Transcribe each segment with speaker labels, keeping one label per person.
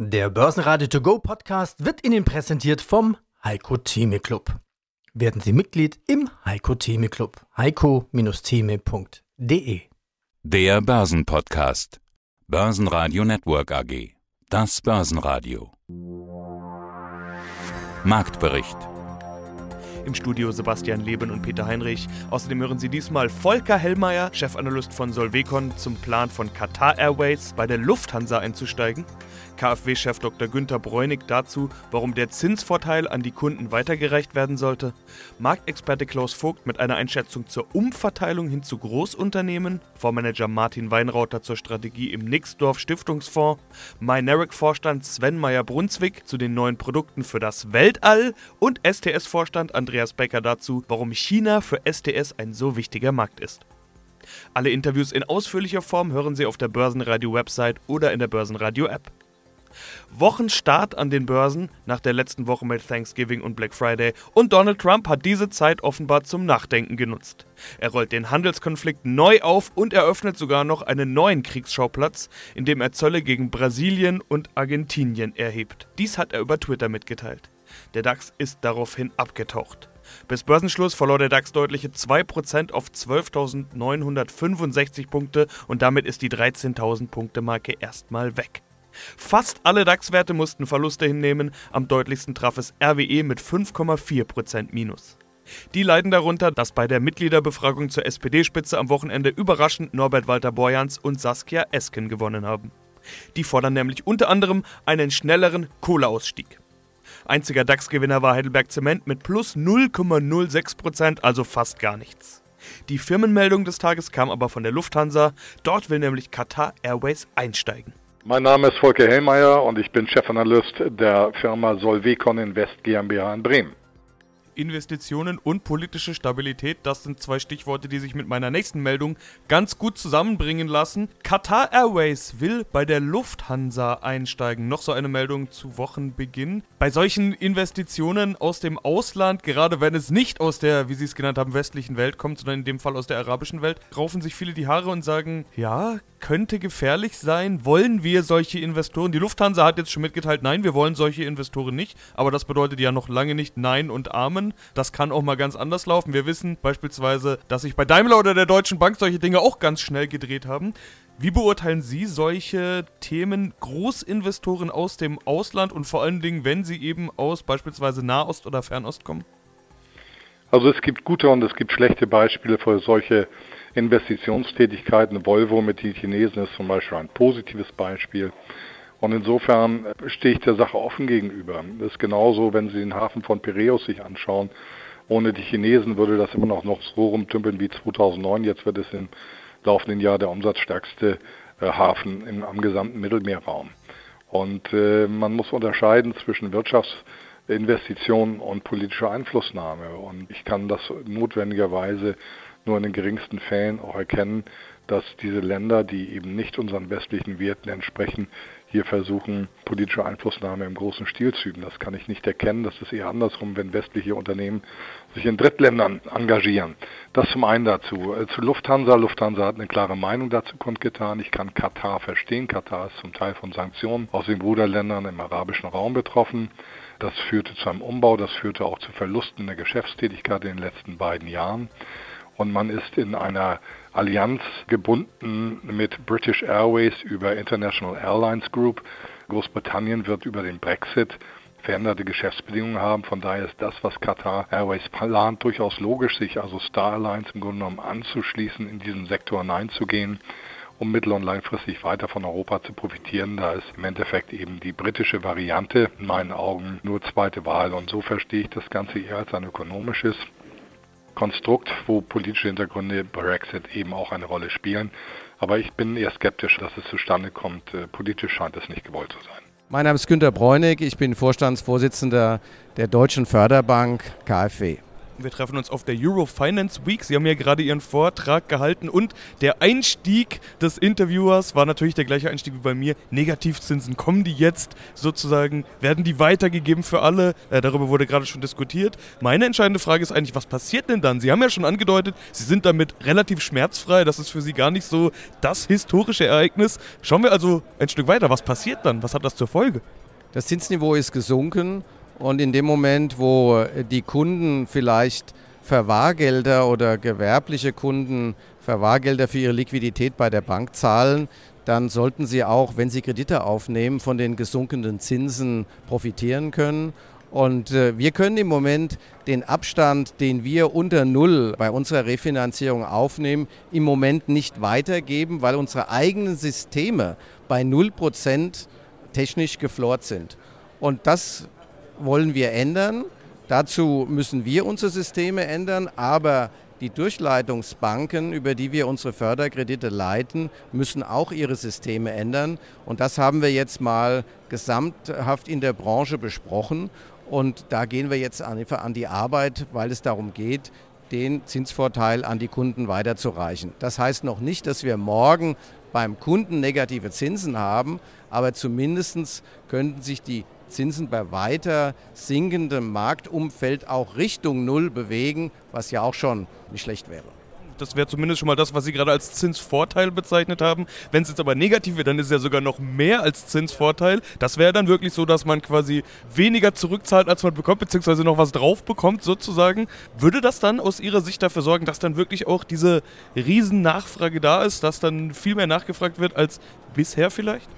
Speaker 1: Der Börsenradio To Go Podcast wird Ihnen präsentiert vom Heiko Theme Club. Werden Sie Mitglied im Heiko Theme Club. heiko-theme.de
Speaker 2: Der Börsenpodcast. Börsenradio Network AG. Das Börsenradio. Marktbericht.
Speaker 3: Im Studio Sebastian Leben und Peter Heinrich. Außerdem hören Sie diesmal Volker Hellmeier, Chefanalyst von Solvecon, zum Plan von Qatar Airways bei der Lufthansa einzusteigen. KfW-Chef Dr. Günther Bräunig dazu, warum der Zinsvorteil an die Kunden weitergereicht werden sollte. Marktexperte Klaus Vogt mit einer Einschätzung zur Umverteilung hin zu Großunternehmen. Vormanager Martin Weinrauter zur Strategie im Nixdorf Stiftungsfonds. MyNeric-Vorstand Sven Meyer-Brunswick zu den neuen Produkten für das Weltall. Und STS-Vorstand Andreas Becker dazu, warum China für STS ein so wichtiger Markt ist. Alle Interviews in ausführlicher Form hören Sie auf der Börsenradio-Website oder in der Börsenradio-App. Wochenstart an den Börsen nach der letzten Woche mit Thanksgiving und Black Friday und Donald Trump hat diese Zeit offenbar zum Nachdenken genutzt. Er rollt den Handelskonflikt neu auf und eröffnet sogar noch einen neuen Kriegsschauplatz, indem er Zölle gegen Brasilien und Argentinien erhebt. Dies hat er über Twitter mitgeteilt. Der DAX ist daraufhin abgetaucht. Bis Börsenschluss verlor der DAX deutliche 2% auf 12.965 Punkte und damit ist die 13.000 Punkte Marke erstmal weg. Fast alle DAX-Werte mussten Verluste hinnehmen, am deutlichsten traf es RWE mit 5,4% Minus. Die leiden darunter, dass bei der Mitgliederbefragung zur SPD-Spitze am Wochenende überraschend Norbert Walter Borjans und Saskia Esken gewonnen haben. Die fordern nämlich unter anderem einen schnelleren Kohleausstieg. Einziger DAX-Gewinner war Heidelberg Zement mit plus 0,06%, also fast gar nichts. Die Firmenmeldung des Tages kam aber von der Lufthansa, dort will nämlich Qatar Airways einsteigen.
Speaker 4: Mein Name ist Volker Hellmeier und ich bin Chefanalyst der Firma Solvecon Invest GmbH in Bremen.
Speaker 3: Investitionen und politische Stabilität, das sind zwei Stichworte, die sich mit meiner nächsten Meldung ganz gut zusammenbringen lassen. Qatar Airways will bei der Lufthansa einsteigen. Noch so eine Meldung zu Wochenbeginn. Bei solchen Investitionen aus dem Ausland, gerade wenn es nicht aus der, wie Sie es genannt haben, westlichen Welt kommt, sondern in dem Fall aus der arabischen Welt, raufen sich viele die Haare und sagen, ja, könnte gefährlich sein. Wollen wir solche Investoren? Die Lufthansa hat jetzt schon mitgeteilt, nein, wir wollen solche Investoren nicht. Aber das bedeutet ja noch lange nicht Nein und Amen. Das kann auch mal ganz anders laufen. Wir wissen beispielsweise, dass sich bei Daimler oder der Deutschen Bank solche Dinge auch ganz schnell gedreht haben. Wie beurteilen Sie solche Themen Großinvestoren aus dem Ausland und vor allen Dingen, wenn sie eben aus beispielsweise Nahost oder Fernost kommen?
Speaker 4: Also es gibt gute und es gibt schlechte Beispiele für solche Investitionstätigkeiten. Volvo mit den Chinesen ist zum Beispiel ein positives Beispiel. Und insofern stehe ich der Sache offen gegenüber. Das ist genauso, wenn Sie den Hafen von Piräus sich anschauen. Ohne die Chinesen würde das immer noch, noch so rumtümpeln wie 2009. Jetzt wird es im laufenden Jahr der umsatzstärkste äh, Hafen im, am gesamten Mittelmeerraum. Und äh, man muss unterscheiden zwischen Wirtschaftsinvestitionen und politischer Einflussnahme. Und ich kann das notwendigerweise nur in den geringsten Fällen auch erkennen, dass diese Länder, die eben nicht unseren westlichen Werten entsprechen, hier versuchen, politische Einflussnahme im großen Stil zu üben. Das kann ich nicht erkennen. Das ist eher andersrum, wenn westliche Unternehmen sich in Drittländern engagieren. Das zum einen dazu. Äh, zu Lufthansa. Lufthansa hat eine klare Meinung dazu kundgetan. Ich kann Katar verstehen. Katar ist zum Teil von Sanktionen aus den Bruderländern im arabischen Raum betroffen. Das führte zu einem Umbau. Das führte auch zu Verlusten der Geschäftstätigkeit in den letzten beiden Jahren und man ist in einer Allianz gebunden mit British Airways über International Airlines Group. Großbritannien wird über den Brexit veränderte Geschäftsbedingungen haben. Von daher ist das, was Qatar Airways plant, durchaus logisch, sich also Star Alliance im Grunde genommen anzuschließen, in diesen Sektor hineinzugehen um mittel- und langfristig weiter von Europa zu profitieren. Da ist im Endeffekt eben die britische Variante in meinen Augen nur zweite Wahl. Und so verstehe ich das Ganze eher als ein ökonomisches Konstrukt, wo politische Hintergründe Brexit eben auch eine Rolle spielen. Aber ich bin eher skeptisch, dass es zustande kommt. Äh, politisch scheint es nicht gewollt zu sein.
Speaker 5: Mein Name ist Günter Bräunig, ich bin Vorstandsvorsitzender der Deutschen Förderbank KfW.
Speaker 3: Wir treffen uns auf der Euro Finance Week. Sie haben ja gerade Ihren Vortrag gehalten und der Einstieg des Interviewers war natürlich der gleiche Einstieg wie bei mir. Negativzinsen, kommen die jetzt sozusagen, werden die weitergegeben für alle? Äh, darüber wurde gerade schon diskutiert. Meine entscheidende Frage ist eigentlich, was passiert denn dann? Sie haben ja schon angedeutet, Sie sind damit relativ schmerzfrei. Das ist für Sie gar nicht so das historische Ereignis. Schauen wir also ein Stück weiter. Was passiert dann? Was hat das zur Folge?
Speaker 5: Das Zinsniveau ist gesunken und in dem Moment, wo die Kunden vielleicht Verwahrgelder oder gewerbliche Kunden Verwahrgelder für ihre Liquidität bei der Bank zahlen, dann sollten sie auch, wenn sie Kredite aufnehmen, von den gesunkenen Zinsen profitieren können. Und äh, wir können im Moment den Abstand, den wir unter Null bei unserer Refinanzierung aufnehmen, im Moment nicht weitergeben, weil unsere eigenen Systeme bei Null Prozent technisch geflort sind. Und das wollen wir ändern. Dazu müssen wir unsere Systeme ändern, aber die Durchleitungsbanken, über die wir unsere Förderkredite leiten, müssen auch ihre Systeme ändern. Und das haben wir jetzt mal gesamthaft in der Branche besprochen. Und da gehen wir jetzt einfach an die Arbeit, weil es darum geht, den Zinsvorteil an die Kunden weiterzureichen. Das heißt noch nicht, dass wir morgen beim Kunden negative Zinsen haben, aber zumindest könnten sich die Zinsen bei weiter sinkendem Marktumfeld auch Richtung Null bewegen, was ja auch schon nicht schlecht wäre.
Speaker 3: Das wäre zumindest schon mal das, was Sie gerade als Zinsvorteil bezeichnet haben. Wenn es jetzt aber negativ wird, dann ist es ja sogar noch mehr als Zinsvorteil. Das wäre dann wirklich so, dass man quasi weniger zurückzahlt, als man bekommt, beziehungsweise noch was drauf bekommt sozusagen. Würde das dann aus Ihrer Sicht dafür sorgen, dass dann wirklich auch diese Riesennachfrage da ist, dass dann viel mehr nachgefragt wird als bisher vielleicht?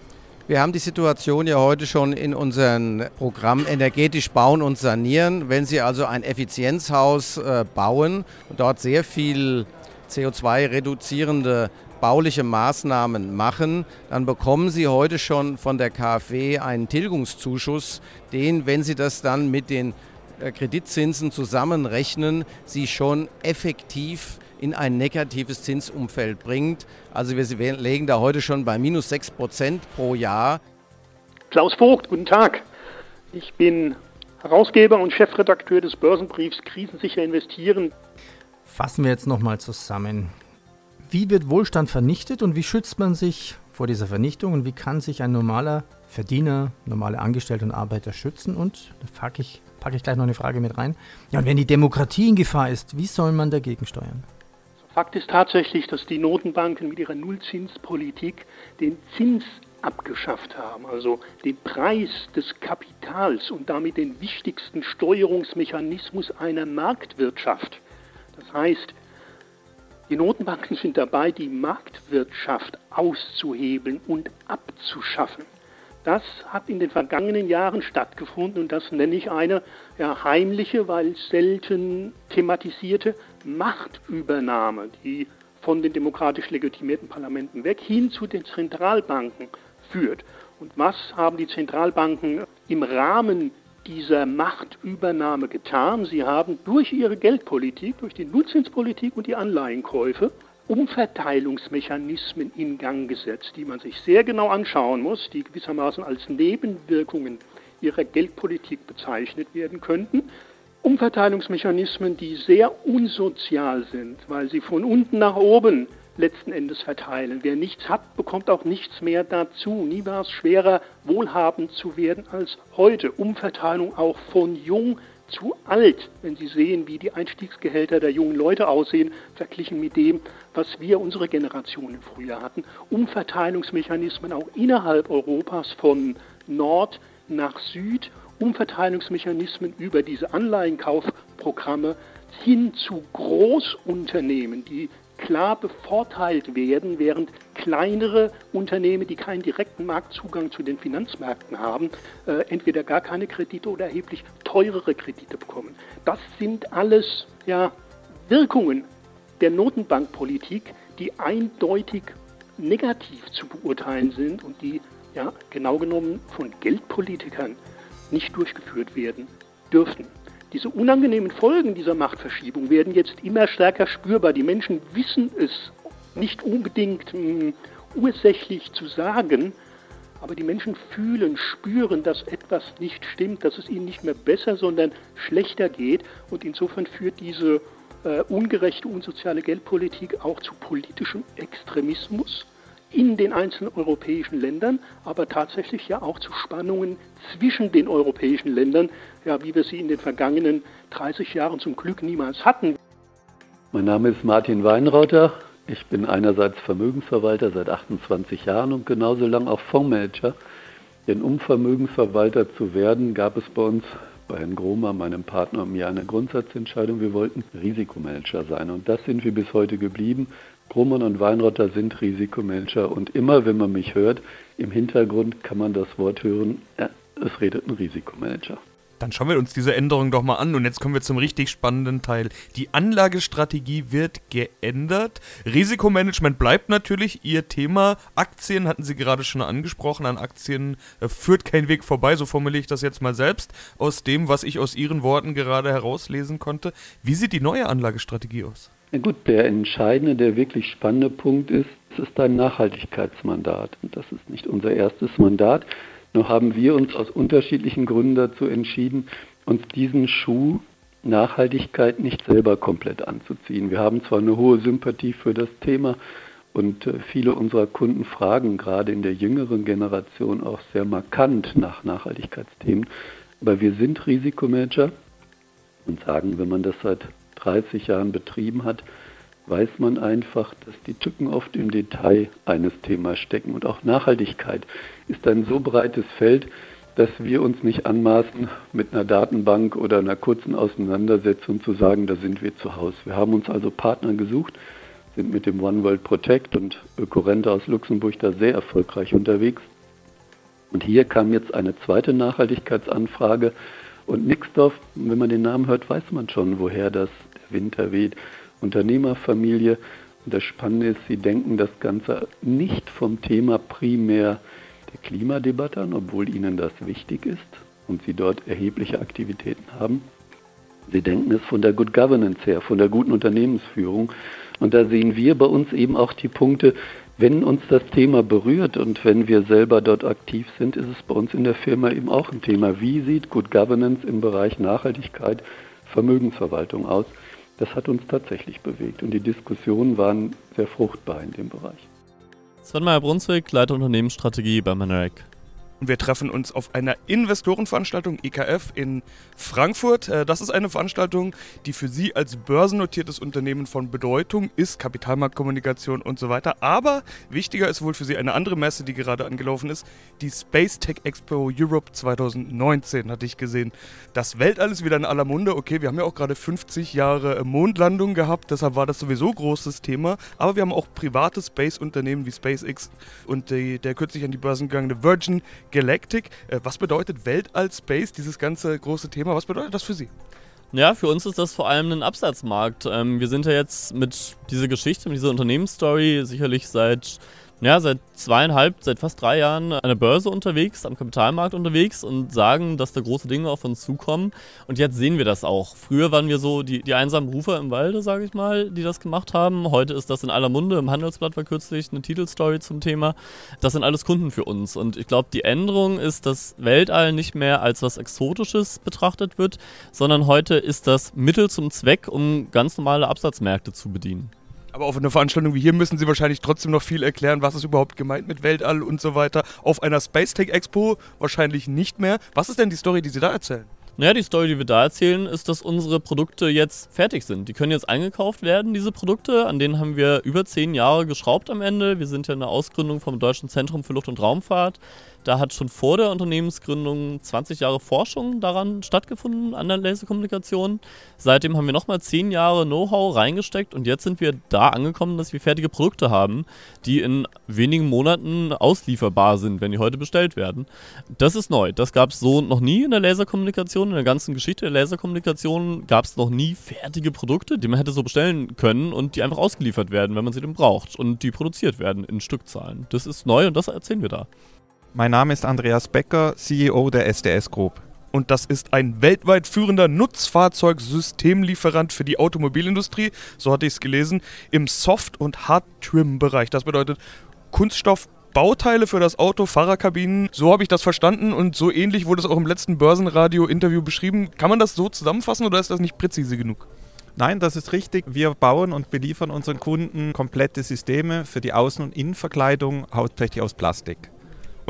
Speaker 5: Wir haben die Situation ja heute schon in unserem Programm Energetisch bauen und sanieren. Wenn Sie also ein Effizienzhaus äh, bauen und dort sehr viel CO2-reduzierende bauliche Maßnahmen machen, dann bekommen Sie heute schon von der KfW einen Tilgungszuschuss, den, wenn Sie das dann mit den äh, Kreditzinsen zusammenrechnen, Sie schon effektiv in ein negatives Zinsumfeld bringt. Also wir legen da heute schon bei minus 6 Prozent pro Jahr.
Speaker 6: Klaus Vogt, guten Tag. Ich bin Herausgeber und Chefredakteur des Börsenbriefs Krisensicher investieren.
Speaker 1: Fassen wir jetzt nochmal zusammen. Wie wird Wohlstand vernichtet und wie schützt man sich vor dieser Vernichtung und wie kann sich ein normaler Verdiener, normale Angestellte und Arbeiter schützen? Und da packe ich, packe ich gleich noch eine Frage mit rein. Ja, und wenn die Demokratie in Gefahr ist, wie soll man dagegen steuern?
Speaker 6: Fakt ist tatsächlich, dass die Notenbanken mit ihrer Nullzinspolitik den Zins abgeschafft haben, also den Preis des Kapitals und damit den wichtigsten Steuerungsmechanismus einer Marktwirtschaft. Das heißt, die Notenbanken sind dabei, die Marktwirtschaft auszuhebeln und abzuschaffen. Das hat in den vergangenen Jahren stattgefunden und das nenne ich eine ja, heimliche, weil selten thematisierte Machtübernahme, die von den demokratisch legitimierten Parlamenten weg hin zu den Zentralbanken führt. Und was haben die Zentralbanken im Rahmen dieser Machtübernahme getan? Sie haben durch ihre Geldpolitik, durch die Nutzzinspolitik und die Anleihenkäufe Umverteilungsmechanismen in Gang gesetzt, die man sich sehr genau anschauen muss, die gewissermaßen als Nebenwirkungen ihrer Geldpolitik bezeichnet werden könnten. Umverteilungsmechanismen, die sehr unsozial sind, weil sie von unten nach oben letzten Endes verteilen. Wer nichts hat, bekommt auch nichts mehr dazu. Nie war es schwerer, wohlhabend zu werden als heute. Umverteilung auch von jung zu alt, wenn Sie sehen, wie die Einstiegsgehälter der jungen Leute aussehen, verglichen mit dem, was wir unsere Generationen früher hatten. Umverteilungsmechanismen auch innerhalb Europas von Nord nach Süd, Umverteilungsmechanismen über diese Anleihenkaufprogramme hin zu Großunternehmen, die klar bevorteilt werden, während kleinere Unternehmen, die keinen direkten Marktzugang zu den Finanzmärkten haben, äh, entweder gar keine Kredite oder erheblich teurere Kredite bekommen. Das sind alles ja, Wirkungen der Notenbankpolitik, die eindeutig negativ zu beurteilen sind und die ja, genau genommen von Geldpolitikern nicht durchgeführt werden dürfen. Diese unangenehmen Folgen dieser Machtverschiebung werden jetzt immer stärker spürbar. Die Menschen wissen es nicht unbedingt mh, hm, ursächlich zu sagen, aber die Menschen fühlen, spüren, dass etwas nicht stimmt, dass es ihnen nicht mehr besser, sondern schlechter geht. Und insofern führt diese äh, ungerechte, unsoziale Geldpolitik auch zu politischem Extremismus in den einzelnen europäischen Ländern, aber tatsächlich ja auch zu Spannungen zwischen den europäischen Ländern, ja, wie wir sie in den vergangenen 30 Jahren zum Glück niemals hatten.
Speaker 7: Mein Name ist Martin Weinrauter. Ich bin einerseits Vermögensverwalter seit 28 Jahren und genauso lang auch Fondsmanager. Denn um Vermögensverwalter zu werden, gab es bei uns, bei Herrn Gromer, meinem Partner und mir, eine Grundsatzentscheidung. Wir wollten Risikomanager sein und das sind wir bis heute geblieben. Grohmann und Weinrotter sind Risikomanager und immer, wenn man mich hört, im Hintergrund kann man das Wort hören, ja, es redet ein Risikomanager.
Speaker 3: Dann schauen wir uns diese Änderung doch mal an und jetzt kommen wir zum richtig spannenden Teil. Die Anlagestrategie wird geändert. Risikomanagement bleibt natürlich Ihr Thema. Aktien hatten Sie gerade schon angesprochen. An Aktien äh, führt kein Weg vorbei, so formuliere ich das jetzt mal selbst, aus dem, was ich aus Ihren Worten gerade herauslesen konnte. Wie sieht die neue Anlagestrategie aus?
Speaker 7: Gut, der entscheidende, der wirklich spannende Punkt ist, es ist ein Nachhaltigkeitsmandat. Und das ist nicht unser erstes Mandat. Nur haben wir uns aus unterschiedlichen Gründen dazu entschieden, uns diesen Schuh Nachhaltigkeit nicht selber komplett anzuziehen. Wir haben zwar eine hohe Sympathie für das Thema und äh, viele unserer Kunden fragen gerade in der jüngeren Generation auch sehr markant nach Nachhaltigkeitsthemen, aber wir sind Risikomanager und sagen, wenn man das seit 30 Jahren betrieben hat, weiß man einfach, dass die Tücken oft im Detail eines Themas stecken. Und auch Nachhaltigkeit ist ein so breites Feld, dass wir uns nicht anmaßen, mit einer Datenbank oder einer kurzen Auseinandersetzung zu sagen, da sind wir zu Hause. Wir haben uns also Partner gesucht, sind mit dem One World Protect und Ökorente aus Luxemburg da sehr erfolgreich unterwegs. Und hier kam jetzt eine zweite Nachhaltigkeitsanfrage. Und Nixdorf, wenn man den Namen hört, weiß man schon, woher das Winter weht. Unternehmerfamilie. Und das Spannende ist, sie denken das Ganze nicht vom Thema primär der Klimadebatte an, obwohl ihnen das wichtig ist und sie dort erhebliche Aktivitäten haben. Sie denken es von der Good Governance her, von der guten Unternehmensführung. Und da sehen wir bei uns eben auch die Punkte, wenn uns das Thema berührt und wenn wir selber dort aktiv sind, ist es bei uns in der Firma eben auch ein Thema. Wie sieht Good Governance im Bereich Nachhaltigkeit, Vermögensverwaltung aus? Das hat uns tatsächlich bewegt und die Diskussionen waren sehr fruchtbar in dem Bereich.
Speaker 8: Sven Meyer Brunswick, Leiter Unternehmensstrategie bei Maneric.
Speaker 3: Und wir treffen uns auf einer Investorenveranstaltung IKF in Frankfurt. Äh, das ist eine Veranstaltung, die für Sie als börsennotiertes Unternehmen von Bedeutung ist, Kapitalmarktkommunikation und so weiter. Aber wichtiger ist wohl für Sie eine andere Messe, die gerade angelaufen ist, die Space Tech Expo Europe 2019, hatte ich gesehen. Das Weltall ist wieder in aller Munde. Okay, wir haben ja auch gerade 50 Jahre Mondlandung gehabt, deshalb war das sowieso großes Thema. Aber wir haben auch private Space-Unternehmen wie SpaceX und die, der kürzlich an die Börsen gegangene Virgin Galactic. Äh, was bedeutet Weltall Space, dieses ganze große Thema? Was bedeutet das für Sie?
Speaker 8: Ja, für uns ist das vor allem ein Absatzmarkt. Ähm, wir sind ja jetzt mit dieser Geschichte, mit dieser Unternehmensstory sicherlich seit ja, seit zweieinhalb, seit fast drei Jahren an der Börse unterwegs, am Kapitalmarkt unterwegs und sagen, dass da große Dinge auf uns zukommen. Und jetzt sehen wir das auch. Früher waren wir so die, die einsamen Rufer im Walde, sage ich mal, die das gemacht haben. Heute ist das in aller Munde. Im Handelsblatt war kürzlich eine Titelstory zum Thema. Das sind alles Kunden für uns. Und ich glaube, die Änderung ist, dass Weltall nicht mehr als was Exotisches betrachtet wird, sondern heute ist das Mittel zum Zweck, um ganz normale Absatzmärkte zu bedienen.
Speaker 3: Aber auf einer Veranstaltung wie hier müssen Sie wahrscheinlich trotzdem noch viel erklären, was ist überhaupt gemeint mit Weltall und so weiter. Auf einer Space Tech Expo wahrscheinlich nicht mehr. Was ist denn die Story, die Sie da erzählen?
Speaker 8: Naja, die Story, die wir da erzählen, ist, dass unsere Produkte jetzt fertig sind. Die können jetzt eingekauft werden, diese Produkte. An denen haben wir über zehn Jahre geschraubt am Ende. Wir sind ja eine Ausgründung vom Deutschen Zentrum für Luft- und Raumfahrt. Da hat schon vor der Unternehmensgründung 20 Jahre Forschung daran stattgefunden, an der Laserkommunikation. Seitdem haben wir nochmal 10 Jahre Know-how reingesteckt und jetzt sind wir da angekommen, dass wir fertige Produkte haben, die in wenigen Monaten auslieferbar sind, wenn die heute bestellt werden. Das ist neu. Das gab es so noch nie in der Laserkommunikation. In der ganzen Geschichte der Laserkommunikation gab es noch nie fertige Produkte, die man hätte so bestellen können und die einfach ausgeliefert werden, wenn man sie denn braucht und die produziert werden in Stückzahlen. Das ist neu und das erzählen wir da.
Speaker 9: Mein Name ist Andreas Becker, CEO der SDS Group.
Speaker 3: Und das ist ein weltweit führender Nutzfahrzeugsystemlieferant für die Automobilindustrie, so hatte ich es gelesen, im Soft- und Hard-Trim-Bereich. Das bedeutet Kunststoff, Bauteile für das Auto, Fahrerkabinen. So habe ich das verstanden und so ähnlich wurde es auch im letzten Börsenradio-Interview beschrieben. Kann man das so zusammenfassen oder ist das nicht präzise genug?
Speaker 9: Nein, das ist richtig. Wir bauen und beliefern unseren Kunden komplette Systeme für die Außen- und Innenverkleidung, hauptsächlich aus Plastik.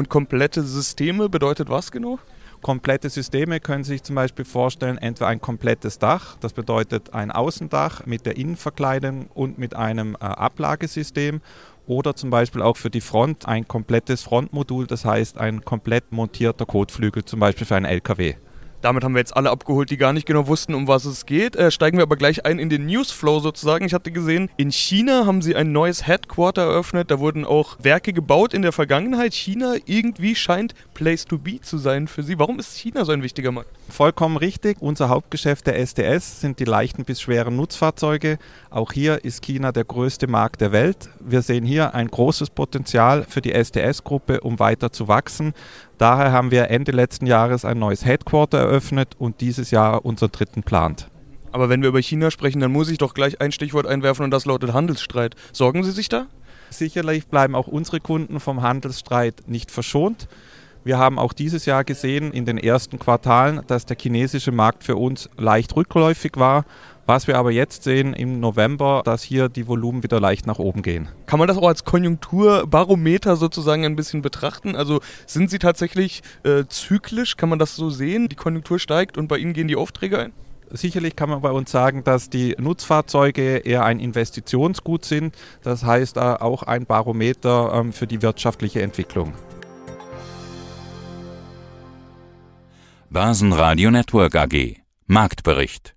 Speaker 3: Und komplette Systeme bedeutet was genau?
Speaker 9: Komplette Systeme können sich zum Beispiel vorstellen, entweder ein komplettes Dach, das bedeutet ein Außendach mit der Innenverkleidung und mit einem äh, Ablagesystem oder zum Beispiel auch für die Front ein komplettes Frontmodul, das heißt ein komplett montierter Kotflügel, zum Beispiel für einen LKW.
Speaker 3: Damit haben wir jetzt alle abgeholt, die gar nicht genau wussten, um was es geht. Äh, steigen wir aber gleich ein in den Newsflow sozusagen. Ich hatte gesehen, in China haben sie ein neues Headquarter eröffnet. Da wurden auch Werke gebaut in der Vergangenheit. China irgendwie scheint Place to be zu sein für sie. Warum ist China so ein wichtiger Markt?
Speaker 9: Vollkommen richtig. Unser Hauptgeschäft der SDS sind die leichten bis schweren Nutzfahrzeuge. Auch hier ist China der größte Markt der Welt. Wir sehen hier ein großes Potenzial für die SDS-Gruppe, um weiter zu wachsen. Daher haben wir Ende letzten Jahres ein neues Headquarter eröffnet und dieses Jahr unseren dritten plant.
Speaker 3: Aber wenn wir über China sprechen, dann muss ich doch gleich ein Stichwort einwerfen und das lautet Handelsstreit. Sorgen Sie sich da?
Speaker 9: Sicherlich bleiben auch unsere Kunden vom Handelsstreit nicht verschont. Wir haben auch dieses Jahr gesehen in den ersten Quartalen, dass der chinesische Markt für uns leicht rückläufig war. Was wir aber jetzt sehen im November, dass hier die Volumen wieder leicht nach oben gehen.
Speaker 3: Kann man das auch als Konjunkturbarometer sozusagen ein bisschen betrachten? Also sind Sie tatsächlich äh, zyklisch? Kann man das so sehen? Die Konjunktur steigt und bei Ihnen gehen die Aufträge ein?
Speaker 9: Sicherlich kann man bei uns sagen, dass die Nutzfahrzeuge eher ein Investitionsgut sind. Das heißt äh, auch ein Barometer ähm, für die wirtschaftliche Entwicklung.
Speaker 2: Börsenradio Network AG Marktbericht